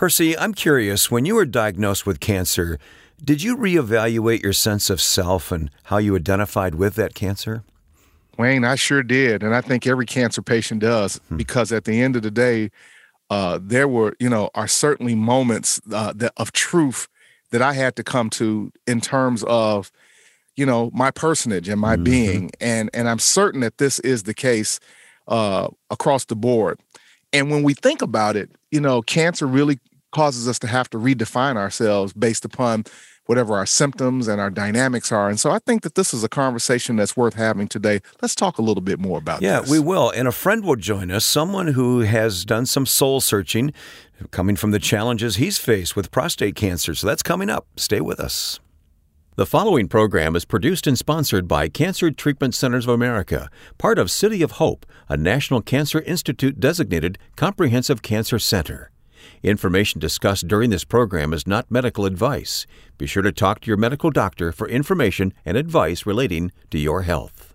Percy, I'm curious, when you were diagnosed with cancer, did you reevaluate your sense of self and how you identified with that cancer? Wayne, I sure did. And I think every cancer patient does hmm. because at the end of the day, uh, there were, you know, are certainly moments uh, that, of truth that I had to come to in terms of, you know, my personage and my mm-hmm. being. And, and I'm certain that this is the case uh, across the board. And when we think about it, you know, cancer really causes us to have to redefine ourselves based upon whatever our symptoms and our dynamics are. And so I think that this is a conversation that's worth having today. Let's talk a little bit more about yeah, this. Yeah, we will. And a friend will join us, someone who has done some soul searching, coming from the challenges he's faced with prostate cancer. So that's coming up. Stay with us. The following program is produced and sponsored by Cancer Treatment Centers of America, part of City of Hope, a National Cancer Institute designated comprehensive cancer center. Information discussed during this program is not medical advice. Be sure to talk to your medical doctor for information and advice relating to your health.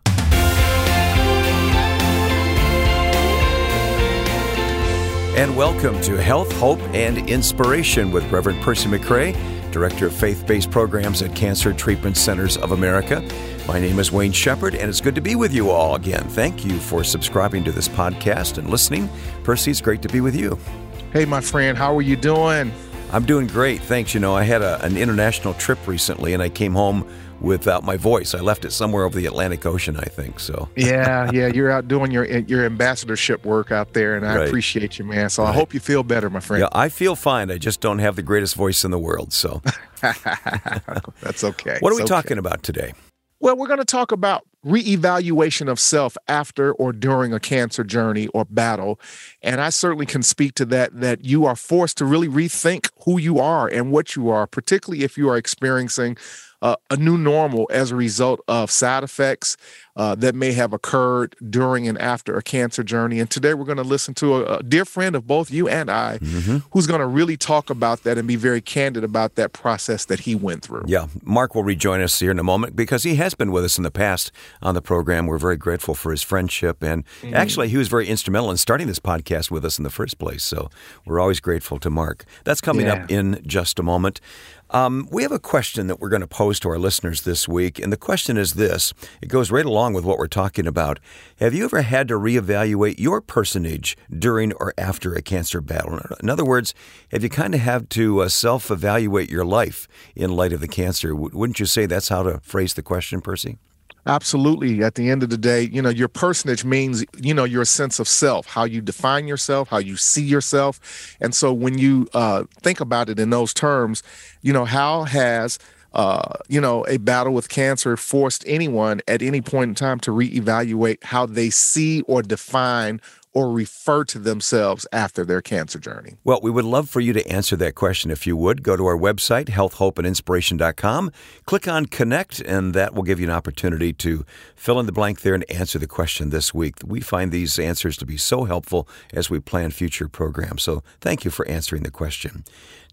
And welcome to Health, Hope, and Inspiration with Reverend Percy McCray, Director of Faith Based Programs at Cancer Treatment Centers of America. My name is Wayne Shepherd, and it's good to be with you all again. Thank you for subscribing to this podcast and listening. Percy, it's great to be with you. Hey, my friend, how are you doing? I'm doing great, thanks. You know, I had a, an international trip recently, and I came home without my voice. I left it somewhere over the Atlantic Ocean, I think. So yeah, yeah, you're out doing your your ambassadorship work out there, and I right. appreciate you, man. So right. I hope you feel better, my friend. Yeah, I feel fine. I just don't have the greatest voice in the world. So that's okay. What are it's we okay. talking about today? Well, we're going to talk about reevaluation of self after or during a cancer journey or battle. And I certainly can speak to that, that you are forced to really rethink who you are and what you are, particularly if you are experiencing uh, a new normal as a result of side effects uh, that may have occurred during and after a cancer journey. And today we're going to listen to a, a, dear friend of both you and I mm-hmm. who's going to really talk about that and be very candid about that process that he went through. Yeah, Mark will rejoin us here in a moment because he has been with us in the past on the program. We're very grateful for his friendship. And mm-hmm. actually, he was very instrumental in starting this podcast with us in the first place. So we're always grateful to Mark. That's coming yeah. up in just a moment. Um, we have a question that we're going to pose to our listeners this week, and the question is this it goes right along with what we're talking about. Have you ever had to reevaluate your personage during or after a cancer battle? In other words, have you kind of had to uh, self evaluate your life in light of the cancer? Wouldn't you say that's how to phrase the question, Percy? Absolutely. At the end of the day, you know, your personage means, you know, your sense of self, how you define yourself, how you see yourself. And so when you uh, think about it in those terms, you know, how has uh, you know, a battle with cancer forced anyone at any point in time to reevaluate how they see or define or refer to themselves after their cancer journey? Well, we would love for you to answer that question if you would. Go to our website, healthhopeandinspiration.com, click on Connect, and that will give you an opportunity to fill in the blank there and answer the question this week. We find these answers to be so helpful as we plan future programs. So thank you for answering the question.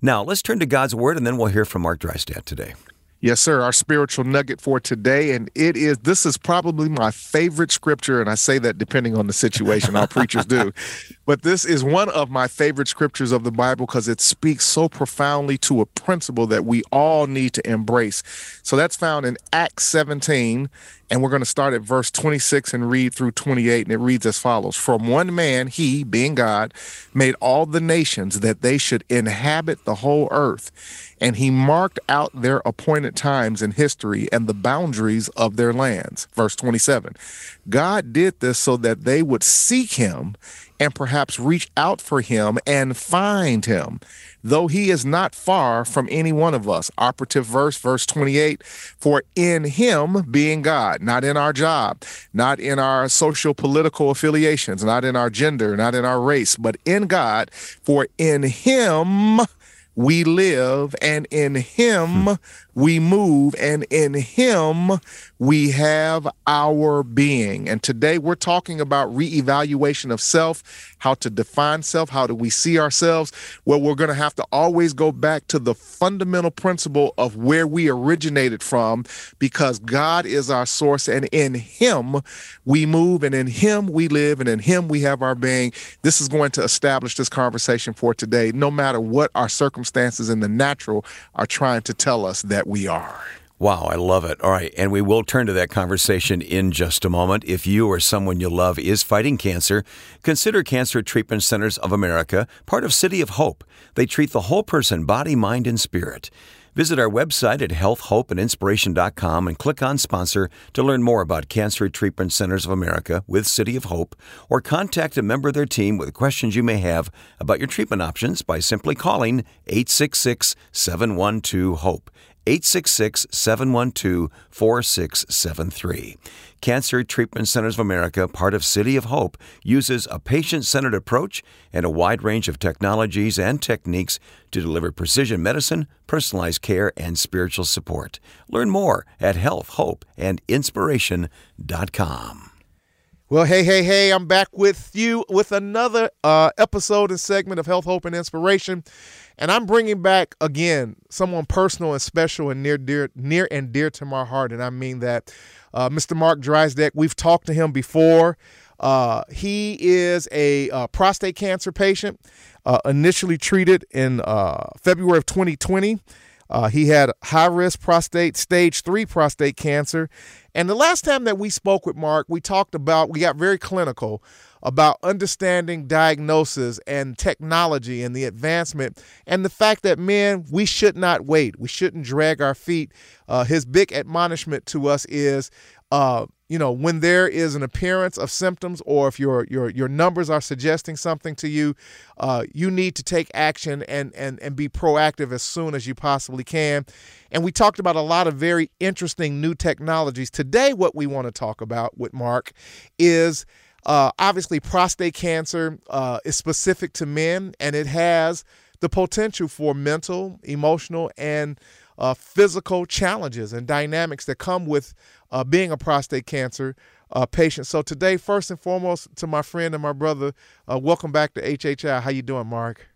Now, let's turn to God's Word, and then we'll hear from Mark Dreistadt today. Yes, sir. Our spiritual nugget for today. And it is, this is probably my favorite scripture. And I say that depending on the situation, our preachers do. But this is one of my favorite scriptures of the Bible because it speaks so profoundly to a principle that we all need to embrace. So that's found in Acts 17. And we're going to start at verse 26 and read through 28. And it reads as follows From one man, he, being God, made all the nations that they should inhabit the whole earth and he marked out their appointed times in history and the boundaries of their lands. Verse 27 God did this so that they would seek him and perhaps reach out for him and find him, though he is not far from any one of us. Operative verse, verse 28 For in him, being God, not in our job, not in our social political affiliations, not in our gender, not in our race, but in God, for in him, we live, and in him hmm. We move, and in him we have our being. And today we're talking about reevaluation of self, how to define self, how do we see ourselves. Well, we're going to have to always go back to the fundamental principle of where we originated from because God is our source, and in him we move, and in him we live, and in him we have our being. This is going to establish this conversation for today, no matter what our circumstances in the natural are trying to tell us that we are. Wow, I love it. All right, and we will turn to that conversation in just a moment. If you or someone you love is fighting cancer, consider Cancer Treatment Centers of America, part of City of Hope. They treat the whole person, body, mind, and spirit. Visit our website at healthhopeandinspiration.com and click on sponsor to learn more about Cancer Treatment Centers of America with City of Hope or contact a member of their team with questions you may have about your treatment options by simply calling 866 712 HOPE. 866 712 4673. Cancer Treatment Centers of America, part of City of Hope, uses a patient centered approach and a wide range of technologies and techniques to deliver precision medicine, personalized care, and spiritual support. Learn more at healthhopeandinspiration.com. Well, hey, hey, hey, I'm back with you with another uh, episode and segment of Health, Hope, and Inspiration. And I'm bringing back again someone personal and special and near dear near and dear to my heart, and I mean that uh, Mr. Mark Dreistadt. We've talked to him before. Uh, he is a uh, prostate cancer patient, uh, initially treated in uh, February of 2020. Uh, he had high risk prostate, stage three prostate cancer. And the last time that we spoke with Mark, we talked about, we got very clinical about understanding diagnosis and technology and the advancement and the fact that, men, we should not wait. We shouldn't drag our feet. Uh, his big admonishment to us is, uh, you know, when there is an appearance of symptoms or if your your your numbers are suggesting something to you, uh, you need to take action and and and be proactive as soon as you possibly can. And we talked about a lot of very interesting new technologies. Today, what we want to talk about with Mark is uh, obviously, prostate cancer uh, is specific to men, and it has the potential for mental, emotional, and uh, physical challenges and dynamics that come with uh, being a prostate cancer uh, patient. So today, first and foremost, to my friend and my brother, uh, welcome back to HHI. How you doing, Mark?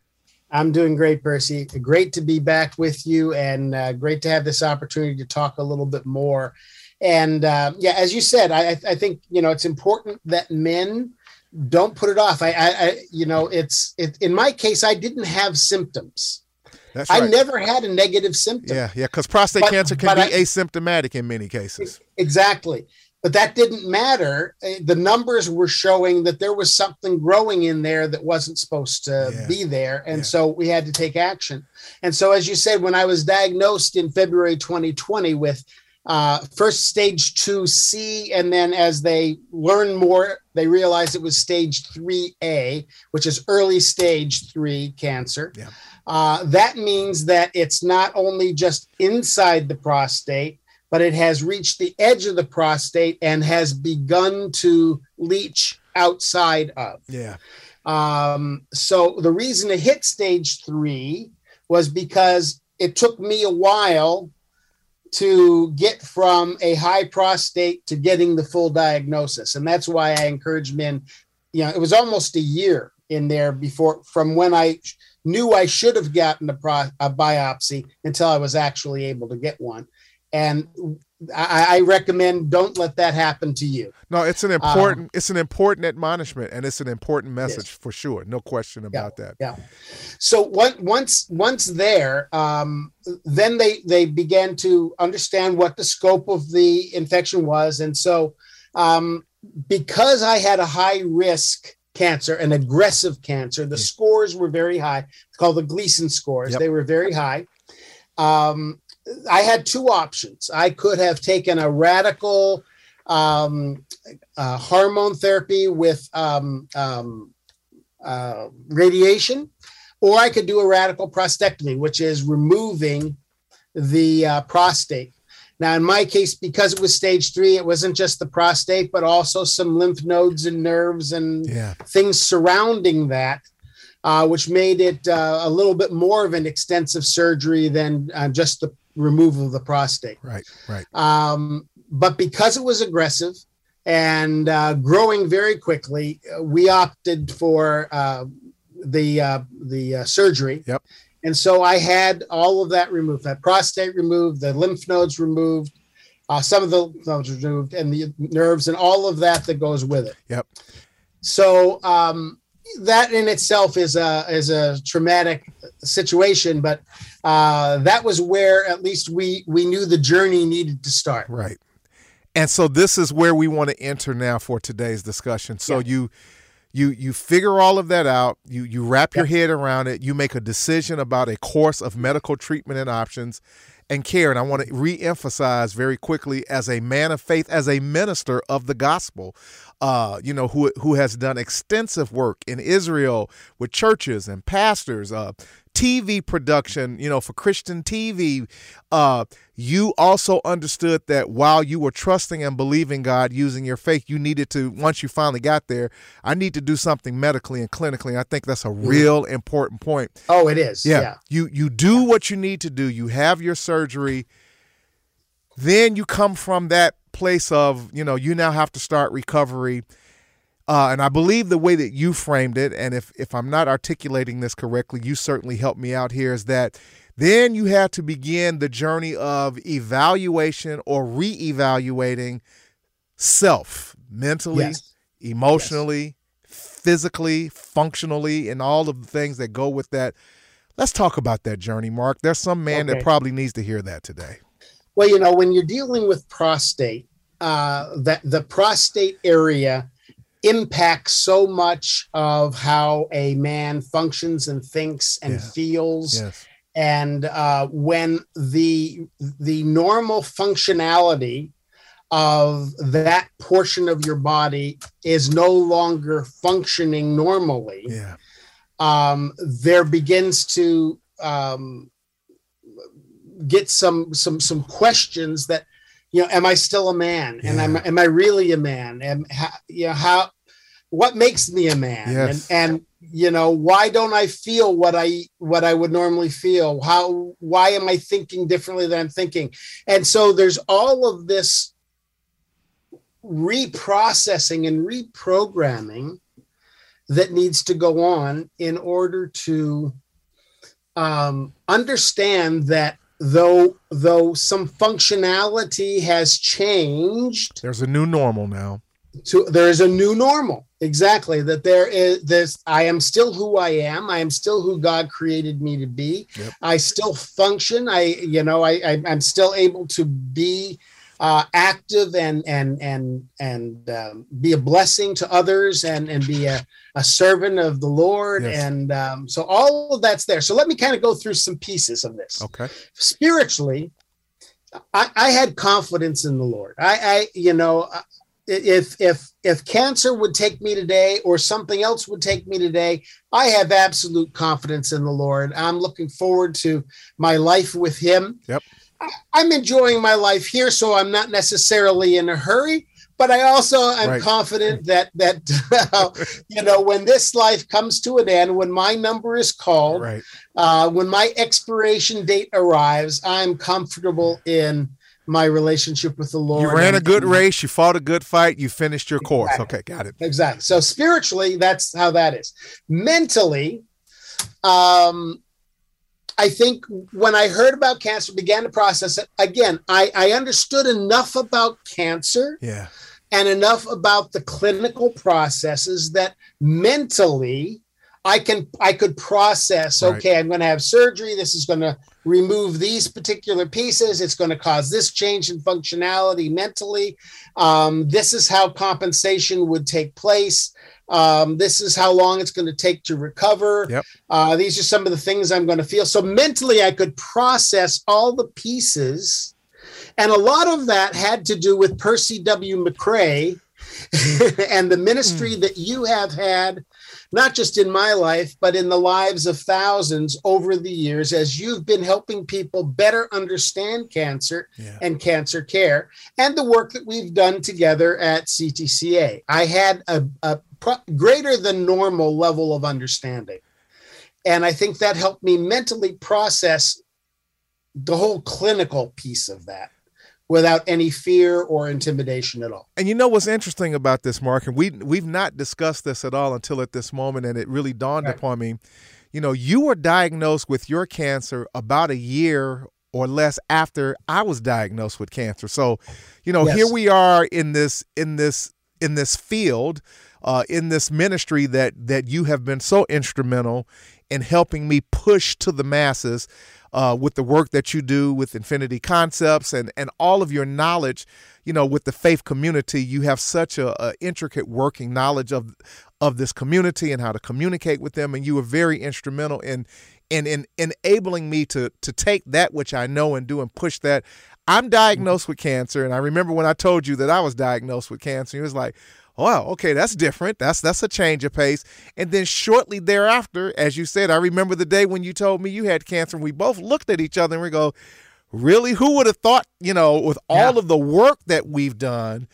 I'm doing great, Percy. Great to be back with you, and great to have this opportunity to talk a little bit more and uh, yeah, as you said, I, I think you know it's important that men don't put it off. I, I, I you know, it's it, in my case, I didn't have symptoms. That's right. I never had a negative symptom. Yeah, yeah, because prostate but, cancer can be I, asymptomatic in many cases. Exactly. But that didn't matter. Uh, the numbers were showing that there was something growing in there that wasn't supposed to yeah. be there. And yeah. so we had to take action. And so, as you said, when I was diagnosed in February 2020 with uh, first stage 2C, and then as they learn more, they realize it was stage 3A, which is early stage 3 cancer. Yeah. Uh, that means that it's not only just inside the prostate, but it has reached the edge of the prostate and has begun to leach outside of. Yeah. Um, so the reason it hit stage three was because it took me a while to get from a high prostate to getting the full diagnosis. And that's why I encourage men, you know, it was almost a year in there before from when I knew I should have gotten a, pro, a biopsy until I was actually able to get one. And I, I, recommend don't let that happen to you. No, it's an important um, it's an important admonishment and it's an important message for sure. No question about yeah, that. Yeah. So what, once once there, um, then they they began to understand what the scope of the infection was, and so um, because I had a high risk cancer, an aggressive cancer, the yeah. scores were very high. It's called the Gleason scores. Yep. They were very high. Um, I had two options. I could have taken a radical um, uh, hormone therapy with um, um, uh, radiation, or I could do a radical prostatectomy, which is removing the uh, prostate. Now, in my case, because it was stage three, it wasn't just the prostate, but also some lymph nodes and nerves and yeah. things surrounding that. uh, which made it uh, a little bit more of an extensive surgery than uh, just the removal of the prostate. Right, right. Um, but because it was aggressive and uh, growing very quickly, we opted for uh, the uh, the surgery. Yep. And so I had all of that removed, that prostate removed, the lymph nodes removed, uh, some of the nodes removed, and the nerves and all of that that goes with it. Yep. So um, that in itself is a is a traumatic situation, but uh, that was where at least we we knew the journey needed to start. Right. And so this is where we want to enter now for today's discussion. So yeah. you you you figure all of that out you you wrap your head around it you make a decision about a course of medical treatment and options and care and i want to re-emphasize very quickly as a man of faith as a minister of the gospel uh, you know who who has done extensive work in israel with churches and pastors uh, TV production, you know, for Christian TV, uh, you also understood that while you were trusting and believing God using your faith, you needed to, once you finally got there, I need to do something medically and clinically. I think that's a mm-hmm. real important point. Oh, it is. Yeah. yeah. You you do what you need to do. You have your surgery. Then you come from that place of, you know, you now have to start recovery uh, and I believe the way that you framed it, and if, if I'm not articulating this correctly, you certainly helped me out here, is that then you had to begin the journey of evaluation or re-evaluating self mentally, yes. emotionally, yes. physically, functionally, and all of the things that go with that. Let's talk about that journey, Mark. There's some man okay. that probably needs to hear that today. Well, you know, when you're dealing with prostate, uh, that the prostate area impacts so much of how a man functions and thinks and yeah. feels. Yes. And uh, when the the normal functionality of that portion of your body is no longer functioning normally, yeah. um, there begins to um, get some some some questions that you know am i still a man? Yeah. and am, am i really a man? And how, you know how what makes me a man? Yes. and, and you know why don't i feel what i what i would normally feel? How why am i thinking differently than i'm thinking? And so there's all of this reprocessing and reprogramming that needs to go on in order to um, understand that though though some functionality has changed there's a new normal now. to there is a new normal. Exactly. That there is this i am still who i am. I am still who god created me to be. Yep. i still function. I you know i, I am still able to be uh, active and and and and um, be a blessing to others and and be a, a servant of the lord yes. and um, so all of that's there. So let me kind of go through some pieces of this. Okay. Spiritually I, I had confidence in the lord. I i you know if if if cancer would take me today or something else would take me today i have absolute confidence in the lord. I'm looking forward to my life with him. Yep. I'm enjoying my life here so i'm not necessarily in a hurry but i also am right. confident that that uh, you know when this life comes to an end when my number is called right. uh, when my expiration date arrives i'm comfortable in my relationship with the Lord. You ran a good race, you fought a good fight, you finished your course. Exactly. Okay, got it. Exactly. So spiritually, that's how that is. Mentally, um, I think when I heard about cancer, began to process it again. I, I understood enough about cancer, yeah, and enough about the clinical processes that mentally I can I could process. Right. Okay, I'm going to have surgery. This is going to remove these particular pieces. It's going to cause this change in functionality mentally. Um, this is how compensation would take place. Um, this is how long it's going to take to recover. Yep. Uh, these are some of the things I'm going to feel. So mentally, I could process all the pieces. And a lot of that had to do with Percy W. McCray and the ministry mm. that you have had not just in my life, but in the lives of thousands over the years as you've been helping people better understand cancer yeah. and cancer care and the work that we've done together at CTCA. I had a, a pro- greater than normal level of understanding. and I think that helped me mentally process the whole clinical piece of that without any fear or intimidation at all. And you know what's interesting about this, Mark, and we we've not discussed this at all until at this moment, and it really dawned right. upon me. You know, you were diagnosed with your cancer about a year or less after I was diagnosed with cancer. So, you know, yes. here we are in this in this in this field, uh, in this ministry that that you have been so instrumental in helping me push to the masses uh, with the work that you do with Infinity Concepts and and all of your knowledge, you know, with the faith community. You have such a, a intricate working knowledge of of this community and how to communicate with them, and you were very instrumental in in, in enabling me to to take that which I know and do and push that. I'm diagnosed with cancer, and I remember when I told you that I was diagnosed with cancer. He was like, wow, okay, that's different. That's that's a change of pace. And then shortly thereafter, as you said, I remember the day when you told me you had cancer. And we both looked at each other and we go, really? Who would have thought? You know, with all yeah. of the work that we've done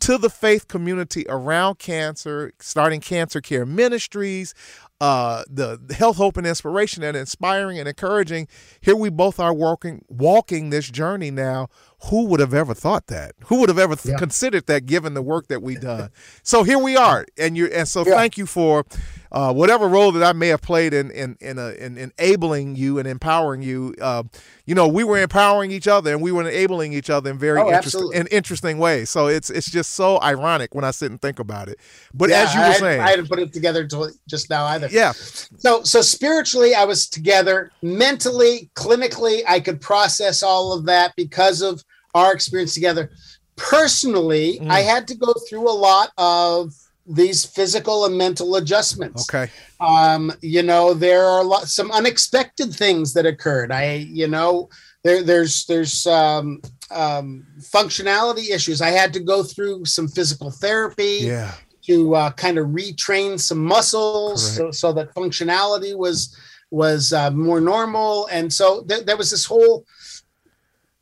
to the faith community around cancer, starting cancer care ministries, uh, the health, hope, and inspiration, and inspiring and encouraging. Here we both are walking walking this journey now. Who would have ever thought that? Who would have ever yeah. considered that, given the work that we've done? so here we are, and you and so yeah. thank you for uh, whatever role that I may have played in in in, a, in enabling you and empowering you. Uh, you know, we were empowering each other and we were enabling each other in very oh, interesting in interesting ways. So it's it's just so ironic when I sit and think about it. But yeah, as you were I, saying, I hadn't put it together until just now either. Yeah. So so spiritually, I was together. Mentally, clinically, I could process all of that because of our experience together. Personally, mm. I had to go through a lot of these physical and mental adjustments. Okay. Um, you know, there are a lot, some unexpected things that occurred. I, you know, there, there's, there's, um, um, functionality issues. I had to go through some physical therapy. Yeah. To uh, kind of retrain some muscles so, so, that functionality was was uh, more normal, and so th- there was this whole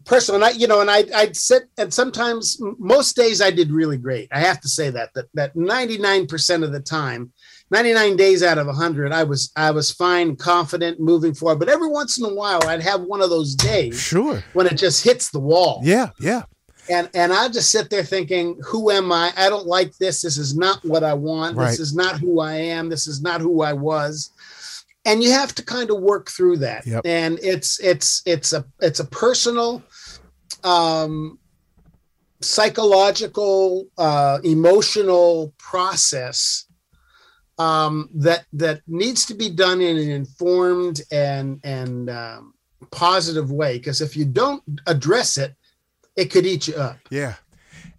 personal. And I, you know, and I, I'd sit and sometimes most days I did really great. I have to say that that that 99% of the time, 99 days out of 100, I was I was fine, confident, moving forward. But every once in a while, I'd have one of those days, sure, when it just hits the wall. Yeah, yeah. And and I just sit there thinking, who am I? I don't like this. This is not what I want. Right. This is not who I am. This is not who I was and you have to kind of work through that yep. and it's it's it's a it's a personal um, psychological, uh, emotional process um, that that needs to be done in an informed and and um, positive way. Because if you don't address it, it could eat you up. Yeah,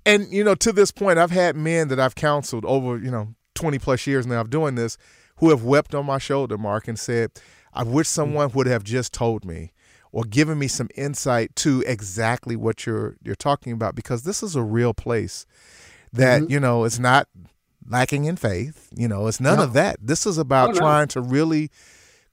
and you know, to this point, I've had men that I've counseled over you know twenty plus years now of doing this who have wept on my shoulder, Mark, and said, "I wish someone would have just told me." Or giving me some insight to exactly what you're you're talking about because this is a real place that mm-hmm. you know it's not lacking in faith you know it's none no. of that this is about oh, no. trying to really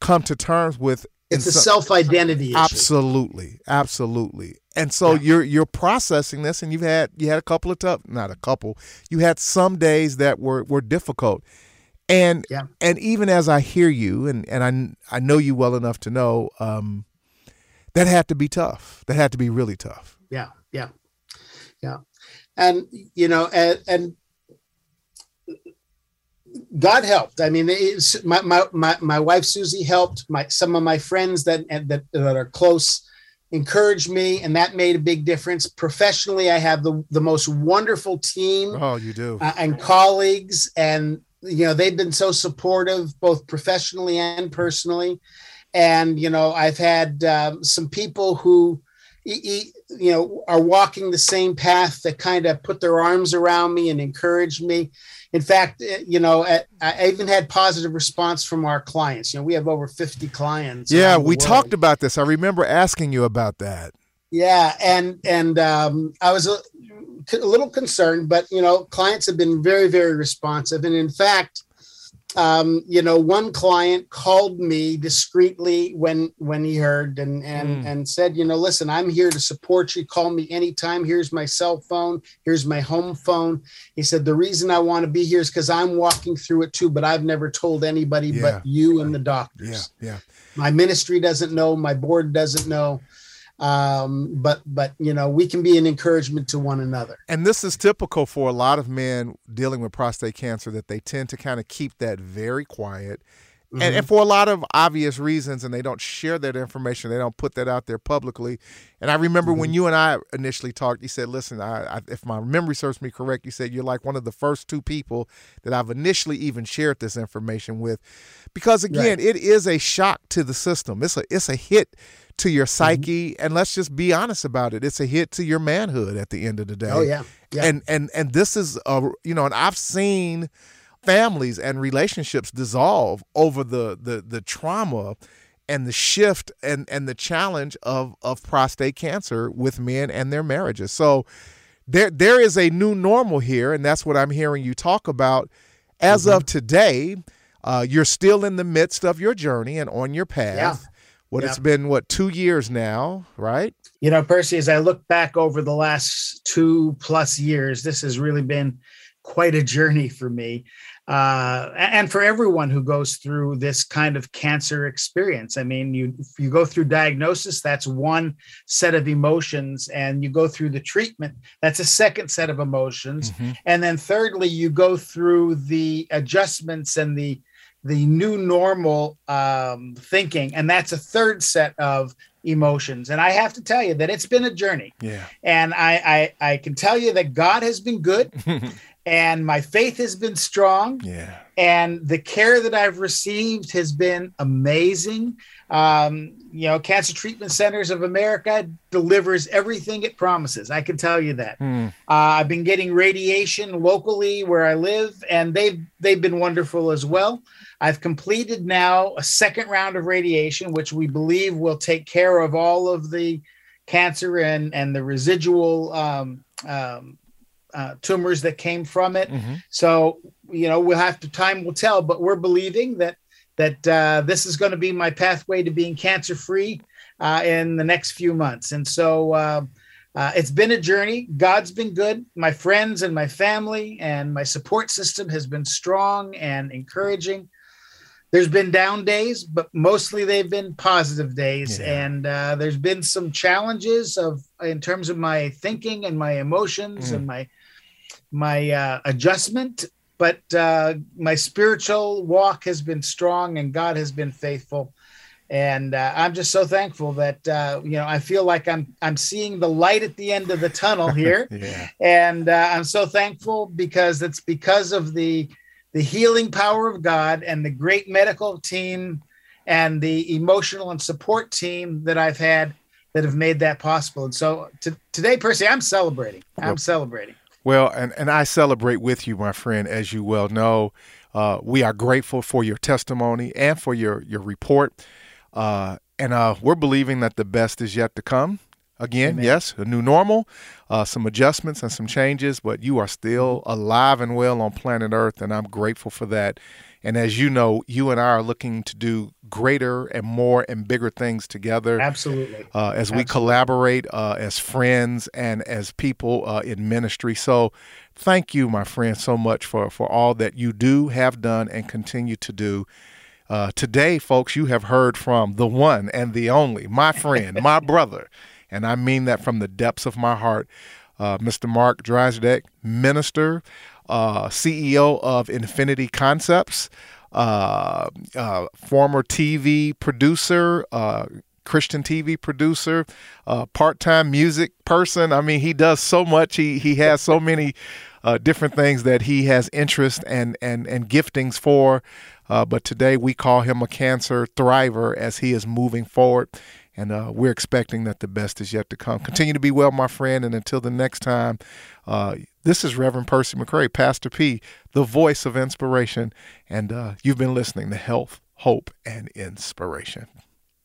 come to terms with it's a self-identity absolutely issue. absolutely and so yeah. you're you're processing this and you've had you had a couple of tough not a couple you had some days that were were difficult and yeah. and even as i hear you and and i i know you well enough to know um that had to be tough. That had to be really tough. Yeah, yeah, yeah. And you know, and, and God helped. I mean, my, my my my wife Susie helped. My some of my friends that that that are close encouraged me, and that made a big difference. Professionally, I have the the most wonderful team. Oh, you do, uh, and colleagues, and you know they've been so supportive, both professionally and personally and you know i've had um, some people who you know are walking the same path that kind of put their arms around me and encouraged me. In fact eh, you know i even had positive response from our clients. You know we have over 50 clients yeah we talked about this. I remember asking you about that. Yeah and and um, i was a, a little concerned but you know clients have been very very responsive. And in fact um, you know, one client called me discreetly when when he heard and and mm. and said, you know, listen, I'm here to support you. Call me anytime. Here's my cell phone. Here's my home phone. He said the reason I want to be here is because I'm walking through it too, but I've never told anybody yeah. but you and the doctors. Yeah, yeah. My ministry doesn't know. My board doesn't know um, but but you know we can be an encouragement to one another. And this is typical for a lot of men dealing with prostate cancer that they tend to kind of keep that very quiet mm-hmm. and, and, for a lot of obvious reasons and they don't share that information they don't put that out there publicly and i remember mm-hmm. when you and i initially talked you said listen I, I, if my memory serves me correct you said you're like one of the first two people that i've initially even shared this information with because again right. it is a shock to the system it's a it's a hit to your mm-hmm. psyche mm-hmm. and let's just be honest about it it's a hit to your manhood at the end of the day oh yeah, yeah. and and and this is a you know and i've seen families and relationships dissolve over the the the trauma and the shift and and the challenge of of prostate cancer with men and their marriages. So there there is a new normal here and that's what i'm hearing you talk about. As mm-hmm. of today uh, you're still in the midst of your journey and on your path. Yeah. What it's been what two years now right? You know percy as i look back over the last two plus years this has really been quite a journey for me uh, and for everyone who goes through this kind of cancer experience. I mean, you you go through diagnosis, that's one set of emotions, and you go through the treatment, that's a second set of emotions, mm-hmm. and then thirdly, you go through the adjustments and the the new normal um, thinking, and that's a third set of emotions. And I have to tell you that it's been a journey. Yeah. And I I, I can tell you that God has been good, and my faith has been strong. Yeah. And the care that I've received has been amazing. Um, you know, Cancer Treatment Centers of America delivers everything it promises. I can tell you that. Mm. Uh, I've been getting radiation locally where I live, and they've they've been wonderful as well. I've completed now a second round of radiation, which we believe will take care of all of the cancer and, and the residual um, um, uh, tumors that came from it. Mm-hmm. So, you know, we'll have to, time will tell, but we're believing that that uh, this is going to be my pathway to being cancer free uh, in the next few months. And so, uh, uh, it's been a journey. God's been good. My friends and my family and my support system has been strong and encouraging there's been down days, but mostly they've been positive days. Yeah. And uh, there's been some challenges of in terms of my thinking and my emotions mm. and my my uh, adjustment. But uh, my spiritual walk has been strong, and God has been faithful. And uh, I'm just so thankful that uh, you know I feel like I'm I'm seeing the light at the end of the tunnel here, yeah. and uh, I'm so thankful because it's because of the the healing power of God and the great medical team and the emotional and support team that I've had that have made that possible. And so to, today, Percy, I'm celebrating. I'm celebrating. Well, and, and I celebrate with you, my friend, as you well know. Uh, we are grateful for your testimony and for your, your report. Uh, and uh, we're believing that the best is yet to come. Again, Amen. yes, a new normal, uh, some adjustments and some changes, but you are still mm-hmm. alive and well on planet Earth, and I'm grateful for that. And as you know, you and I are looking to do greater and more and bigger things together. Absolutely. Uh, as Absolutely. we collaborate uh, as friends and as people uh, in ministry. So, thank you, my friend, so much for, for all that you do, have done, and continue to do. Uh, today, folks, you have heard from the one and the only, my friend, my brother and I mean that from the depths of my heart. Uh, Mr. Mark Dreistadt, minister, uh, CEO of Infinity Concepts, uh, uh former TV producer, uh, Christian TV producer, uh, part-time music person. I mean, he does so much. He he has so many different things that he has interest and and and giftings for. but today we call him a cancer thriver as he is moving forward and uh, we're expecting that the best is yet to come. Continue to be well, my friend, and until the next time, uh, this is Reverend Percy McCray, Pastor P, the voice of inspiration, and uh, you've been listening to Health, Hope, and Inspiration.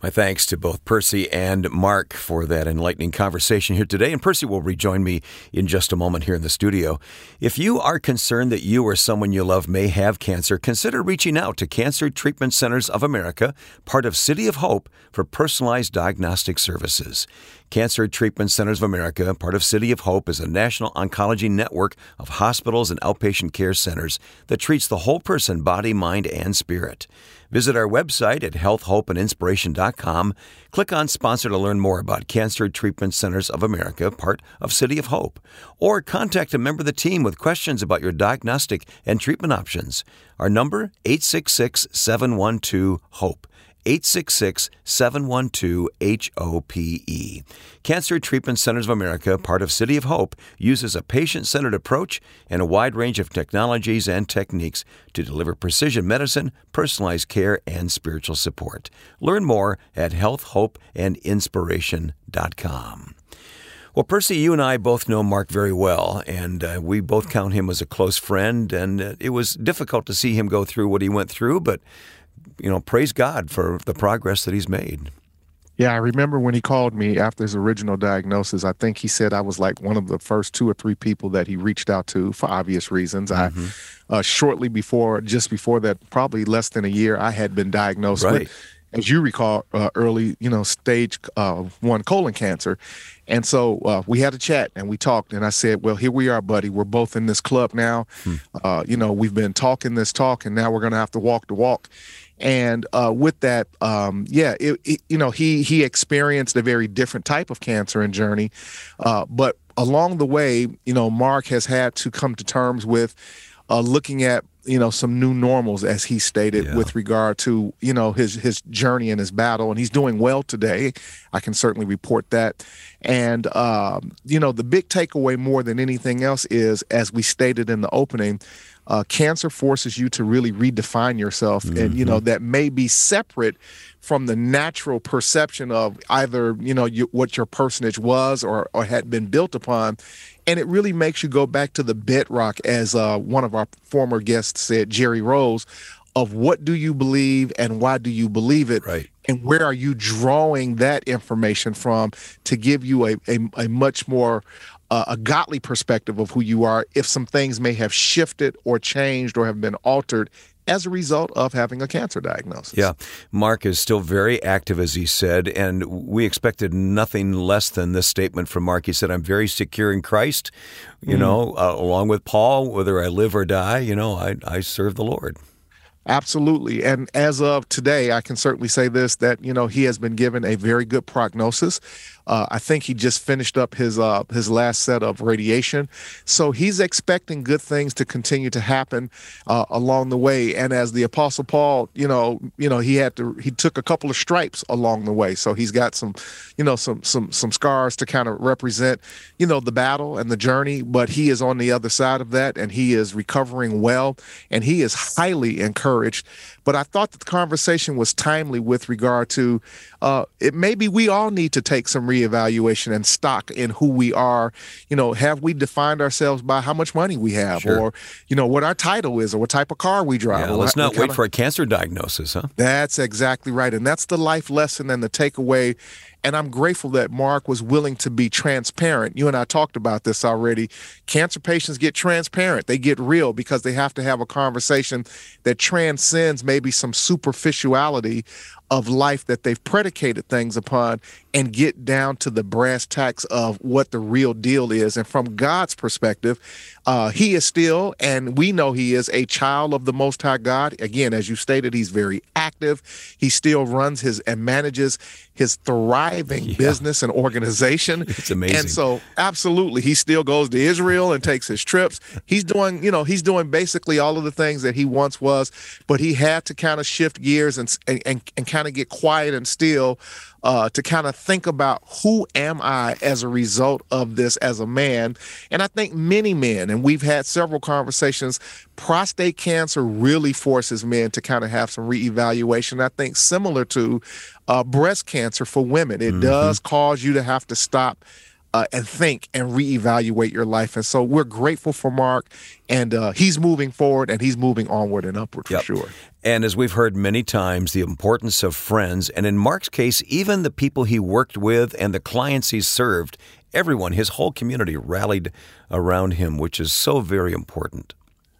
My thanks to both Percy and Mark for that enlightening conversation here today. And Percy will rejoin me in just a moment here in the studio. If you are concerned that you or someone you love may have cancer, consider reaching out to Cancer Treatment Centers of America, part of City of Hope, for personalized diagnostic services. Cancer Treatment Centers of America, part of City of Hope, is a national oncology network of hospitals and outpatient care centers that treats the whole person, body, mind, and spirit. Visit our website at healthhopeandinspiration.com. Click on Sponsor to learn more about Cancer Treatment Centers of America, part of City of Hope. Or contact a member of the team with questions about your diagnostic and treatment options. Our number, 866 712 HOPE. 866 712 HOPE. Cancer Treatment Centers of America, part of City of Hope, uses a patient centered approach and a wide range of technologies and techniques to deliver precision medicine, personalized care, and spiritual support. Learn more at healthhopeandinspiration.com. Well, Percy, you and I both know Mark very well, and uh, we both count him as a close friend. And uh, it was difficult to see him go through what he went through, but you know, praise God for the progress that he's made. Yeah, I remember when he called me after his original diagnosis. I think he said I was like one of the first two or three people that he reached out to for obvious reasons. Mm-hmm. I uh, shortly before, just before that, probably less than a year, I had been diagnosed right. with, as you recall, uh, early, you know, stage uh, one colon cancer, and so uh, we had a chat and we talked, and I said, "Well, here we are, buddy. We're both in this club now. Hmm. Uh, you know, we've been talking this talk, and now we're going to have to walk the walk." And uh, with that, um, yeah, it, it, you know, he he experienced a very different type of cancer and journey, uh, but along the way, you know, Mark has had to come to terms with uh, looking at you know some new normals, as he stated, yeah. with regard to you know his his journey and his battle, and he's doing well today. I can certainly report that, and um, you know the big takeaway more than anything else is, as we stated in the opening uh, cancer forces you to really redefine yourself mm-hmm. and you know mm-hmm. that may be separate from the natural perception of either you know you, what your personage was or, or had been built upon and it really makes you go back to the bedrock as uh, one of our former guests said jerry rose of what do you believe and why do you believe it right and where are you drawing that information from to give you a, a, a much more uh, a godly perspective of who you are if some things may have shifted or changed or have been altered as a result of having a cancer diagnosis. Yeah. Mark is still very active, as he said, and we expected nothing less than this statement from Mark. He said, I'm very secure in Christ, you mm. know, uh, along with Paul, whether I live or die, you know, I, I serve the Lord. Absolutely. And as of today, I can certainly say this that, you know, he has been given a very good prognosis. Uh, I think he just finished up his uh, his last set of radiation, so he's expecting good things to continue to happen uh, along the way. And as the Apostle Paul, you know, you know, he had to he took a couple of stripes along the way, so he's got some, you know, some some some scars to kind of represent, you know, the battle and the journey. But he is on the other side of that, and he is recovering well, and he is highly encouraged but I thought that the conversation was timely with regard to uh, it. Maybe we all need to take some reevaluation and stock in who we are. You know, have we defined ourselves by how much money we have, sure. or you know what our title is, or what type of car we drive? Yeah, let's not wait for a cancer diagnosis, huh? That's exactly right, and that's the life lesson and the takeaway and I'm grateful that Mark was willing to be transparent. You and I talked about this already. Cancer patients get transparent, they get real because they have to have a conversation that transcends maybe some superficiality of life that they've predicated things upon and get down to the brass tacks of what the real deal is. And from God's perspective, uh, he is still, and we know he is a child of the Most High God. Again, as you stated, he's very active. He still runs his and manages his thriving yeah. business and organization. It's amazing. And so, absolutely, he still goes to Israel and takes his trips. He's doing, you know, he's doing basically all of the things that he once was, but he had to kind of shift gears and and, and, and kind of get quiet and still uh, to kind of think about who am I as a result of this as a man. And I think many men, and we've had several conversations, prostate cancer really forces men to kind of have some reevaluation. I think similar to uh, breast cancer for women, it mm-hmm. does cause you to have to stop uh, and think and reevaluate your life. And so we're grateful for Mark, and uh, he's moving forward and he's moving onward and upward for Yep. sure. And as we've heard many times, the importance of friends, and in Mark's case, even the people he worked with and the clients he served, everyone, his whole community rallied around him, which is so very important.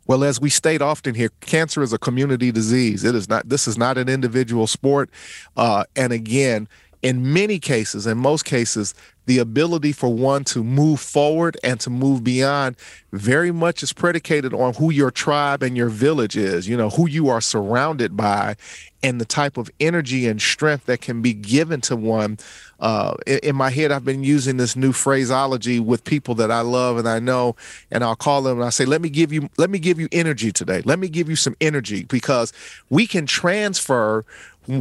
Well, as we state often here, cancer is a community disease. It is not. This is not an individual sport. Uh, and again, in many cases, in most cases, the ability for one to move forward and to move beyond very much is predicated on who your tribe and your village is. You know, who you are surrounded by, and the type of energy and strength that can be given to one. Uh, in, in my head, I've been using this new phraseology with people that I love and I know, and I'll call them and I say, "Let me give you, let me give you energy today. Let me give you some energy because we can transfer."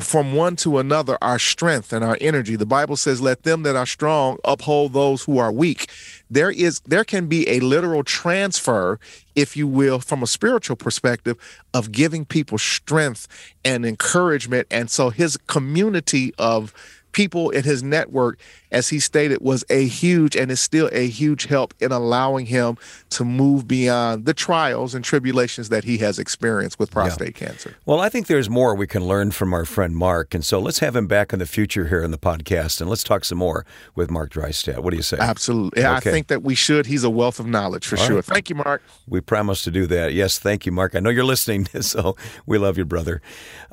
From one to another, our strength and our energy. The Bible says, "Let them that are strong uphold those who are weak." There is, there can be a literal transfer, if you will, from a spiritual perspective, of giving people strength and encouragement. And so, his community of people in his network, as he stated, was a huge and is still a huge help in allowing him to move beyond the trials and tribulations that he has experienced with prostate cancer. Well, I think there's more we can learn from our friend Mark, and so let's have him back in the future here in the podcast, and let's talk some more with Mark Dreistadt. What do you say? Absolutely. I think that we should. He's a wealth of knowledge for All sure. right. Thank you, Mark. We promise to do that. Yes, thank you, Mark. I know you're listening, so we love you, brother.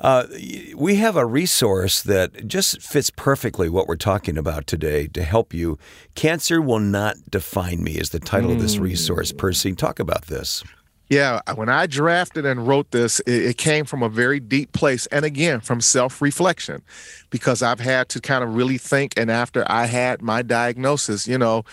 Uh, we have a resource that just fits perfectly what we're talking about today to help you. Cancer Will Not Define Me is the title of this mm. resource. Percy, talk about this. Yeah, when I drafted and wrote this, it, it came from a very deep place. And again, from self reflection, because I've had to kind of really think. And after I had my diagnosis, you know,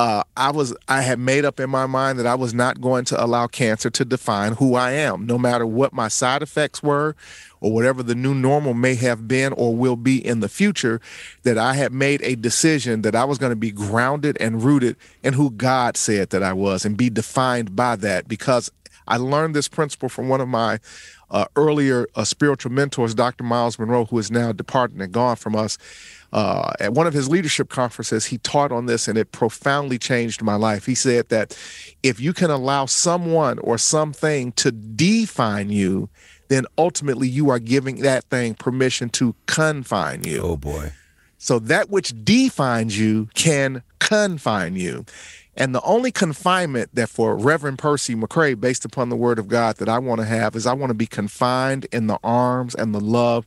uh, I was I had made up in my mind that I was not going to allow cancer to define who I am, no matter what my side effects were, or whatever the new normal may have been or will be in the future. That I had made a decision that I was going to be grounded and rooted in who God said that I was, and be defined by that. Because I learned this principle from one of my uh, earlier uh, spiritual mentors, Dr. Myles Munroe, who is now departed and gone from us. Uh, at one of his leadership conferences, he taught on this and it profoundly changed my life. He said that if you can allow someone or something to define you, then ultimately you are giving that thing permission to confine you. Oh, boy. So that which defines you can confine you. And the only confinement that for Reverend Percy McCray, based upon the word of God, that I want to have is I want to be confined in the arms and the love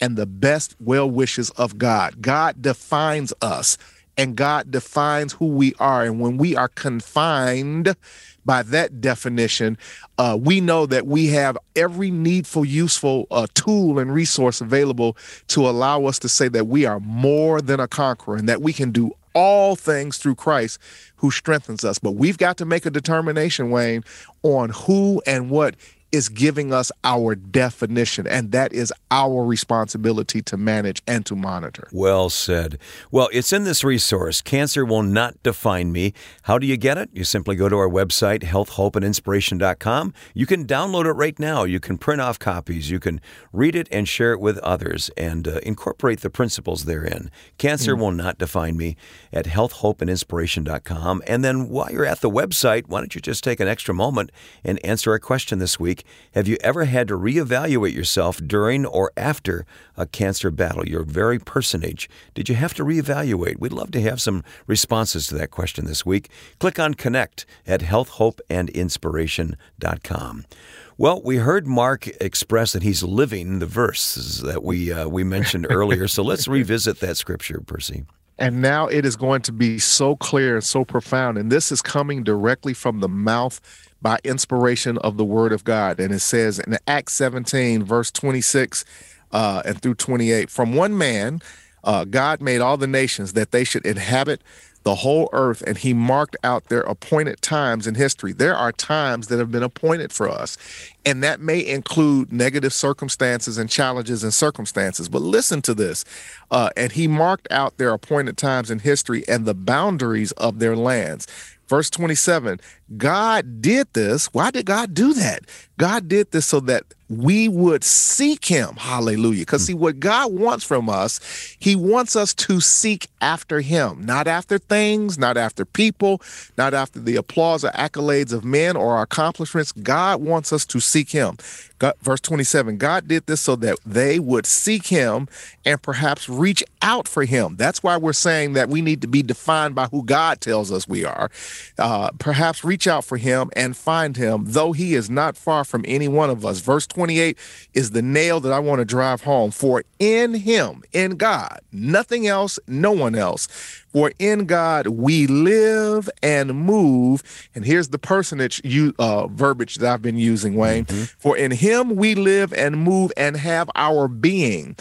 and the best well wishes of God. God defines us and God defines who we are. And when we are confined by that definition, uh, we know that we have every needful, useful uh, tool and resource available to allow us to say that we are more than a conqueror and that we can do all things through Christ who strengthens us. But we've got to make a determination, Wayne, on who and what is giving us our definition. And that is our responsibility to manage and to monitor. Well said. Well, it's in this resource. Cancer will not define me. How do you get it? You simply go to our website, healthhopeandinspiration.com. You can download it right now. You can print off copies. You can read it and share it with others and uh, incorporate the principles therein. Cancer will not define me at healthhopeandinspiration.com. And then while you're at the website, why don't you just take an extra moment and answer our question this week? Have you ever had to reevaluate yourself during or after a cancer battle, your very personage? Did you have to reevaluate? We'd love to have some responses to that question this week. Click on Connect at healthhopeandinspiration.com. Well, we heard Mark express that he's living the verses that we uh, we mentioned earlier. So let's revisit that scripture, Percy. And now it is going to be so clear and so profound. And this is coming directly from the mouth by inspiration of the word of God. And it says in Acts 17, verse 26 uh, and through 28 From one man, uh, God made all the nations that they should inhabit the whole earth, and he marked out their appointed times in history. There are times that have been appointed for us, and that may include negative circumstances and challenges and circumstances. But listen to this. Uh, and he marked out their appointed times in history and the boundaries of their lands. Verse 27 God did this. Why did God do that? God did this so that we would seek him. Hallelujah. Because hmm. see, what God wants from us, he wants us to seek after him, not after things, not after people, not after the applause or accolades of men or our accomplishments. God wants us to seek him. God, verse 27 God did this so that they would seek him and perhaps reach out for him. That's why we're saying that we need to be defined by who God tells us we are. Uh, perhaps reach out for him and find him, though he is not far from any one of us. Verse 28 is the nail that I want to drive home. For in him, in God, nothing else, no one else. For in God we live and move. And here's the personage you uh, verbiage that I've been using, Wayne. Mm-hmm. For in him we live and move and have our being.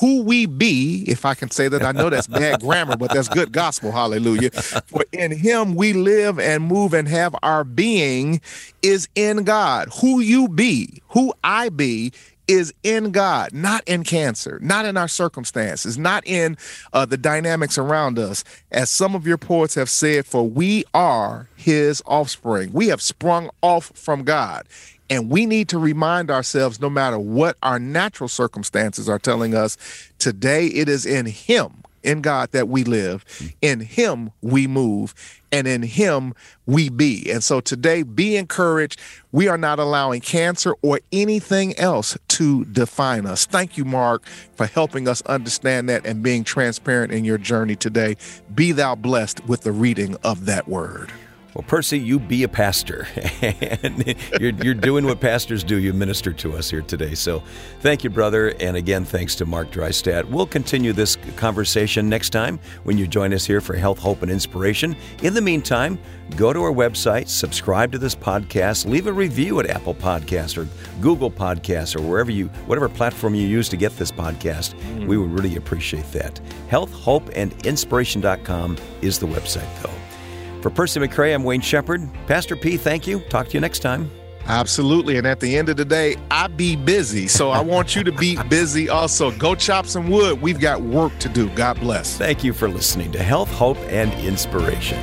Who we be, if I can say that, I know that's bad grammar, but that's good gospel. Hallelujah. For in him we live and move and have our being is in God. Who you be, who I be is in God, not in cancer, not in our circumstances, not in uh, the dynamics around us. As some of your poets have said, for we are his offspring. We have sprung off from God. And we need to remind ourselves, no matter what our natural circumstances are telling us, today it is in him in God that we live, in Him we move, and in Him we be. And so today, be encouraged. We are not allowing cancer or anything else to define us. Thank you, Mark, for helping us understand that and being transparent in your journey today. Be thou blessed with the reading of that word. Well, Percy, you be a pastor. and you're, you're doing what pastors do. You minister to us here today. So thank you, brother. And again, thanks to Mark Dreistadt. We'll continue this conversation next time when you join us here for Health, Hope, and Inspiration. In the meantime, go to our website, subscribe to this podcast, leave a review at Apple Podcasts or Google Podcasts or wherever you, whatever platform you use to get this podcast. Mm. We would really appreciate that. Health, Hope, and Inspiration.com is the website, though. For Percy McCray, I'm Wayne Shepherd. Pastor P, thank you. Talk to you next time. Absolutely. And at the end of the day, I be busy. So I want you to be busy also. Go chop some wood. We've got work to do. God bless. Thank you for listening to Health, Hope, and Inspiration.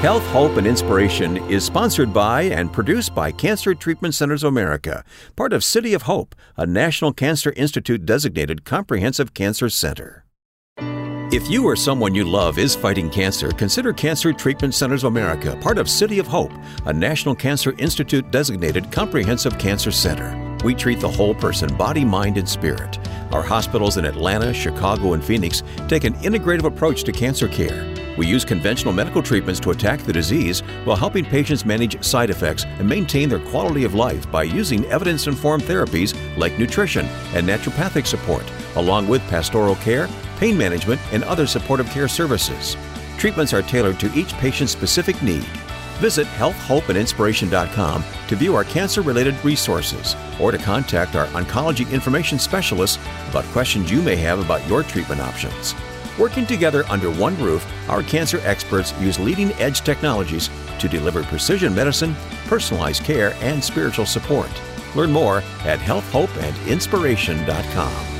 Health, Hope, and Inspiration is sponsored by and produced by Cancer Treatment Centers of America, part of City of Hope, a National Cancer Institute designated comprehensive cancer center. If you or someone you love is fighting cancer, consider Cancer Treatment Centers of America, part of City of Hope, a National Cancer Institute designated comprehensive cancer center. We treat the whole person, body, mind, and spirit. Our hospitals in Atlanta, Chicago, and Phoenix take an integrative approach to cancer care. We use conventional medical treatments to attack the disease while helping patients manage side effects and maintain their quality of life by using evidence informed therapies like nutrition and naturopathic support, along with pastoral care, pain management, and other supportive care services. Treatments are tailored to each patient's specific need. Visit healthhopeandinspiration.com to view our cancer related resources or to contact our oncology information specialists about questions you may have about your treatment options. Working together under one roof, our cancer experts use leading edge technologies to deliver precision medicine, personalized care, and spiritual support. Learn more at healthhopeandinspiration.com.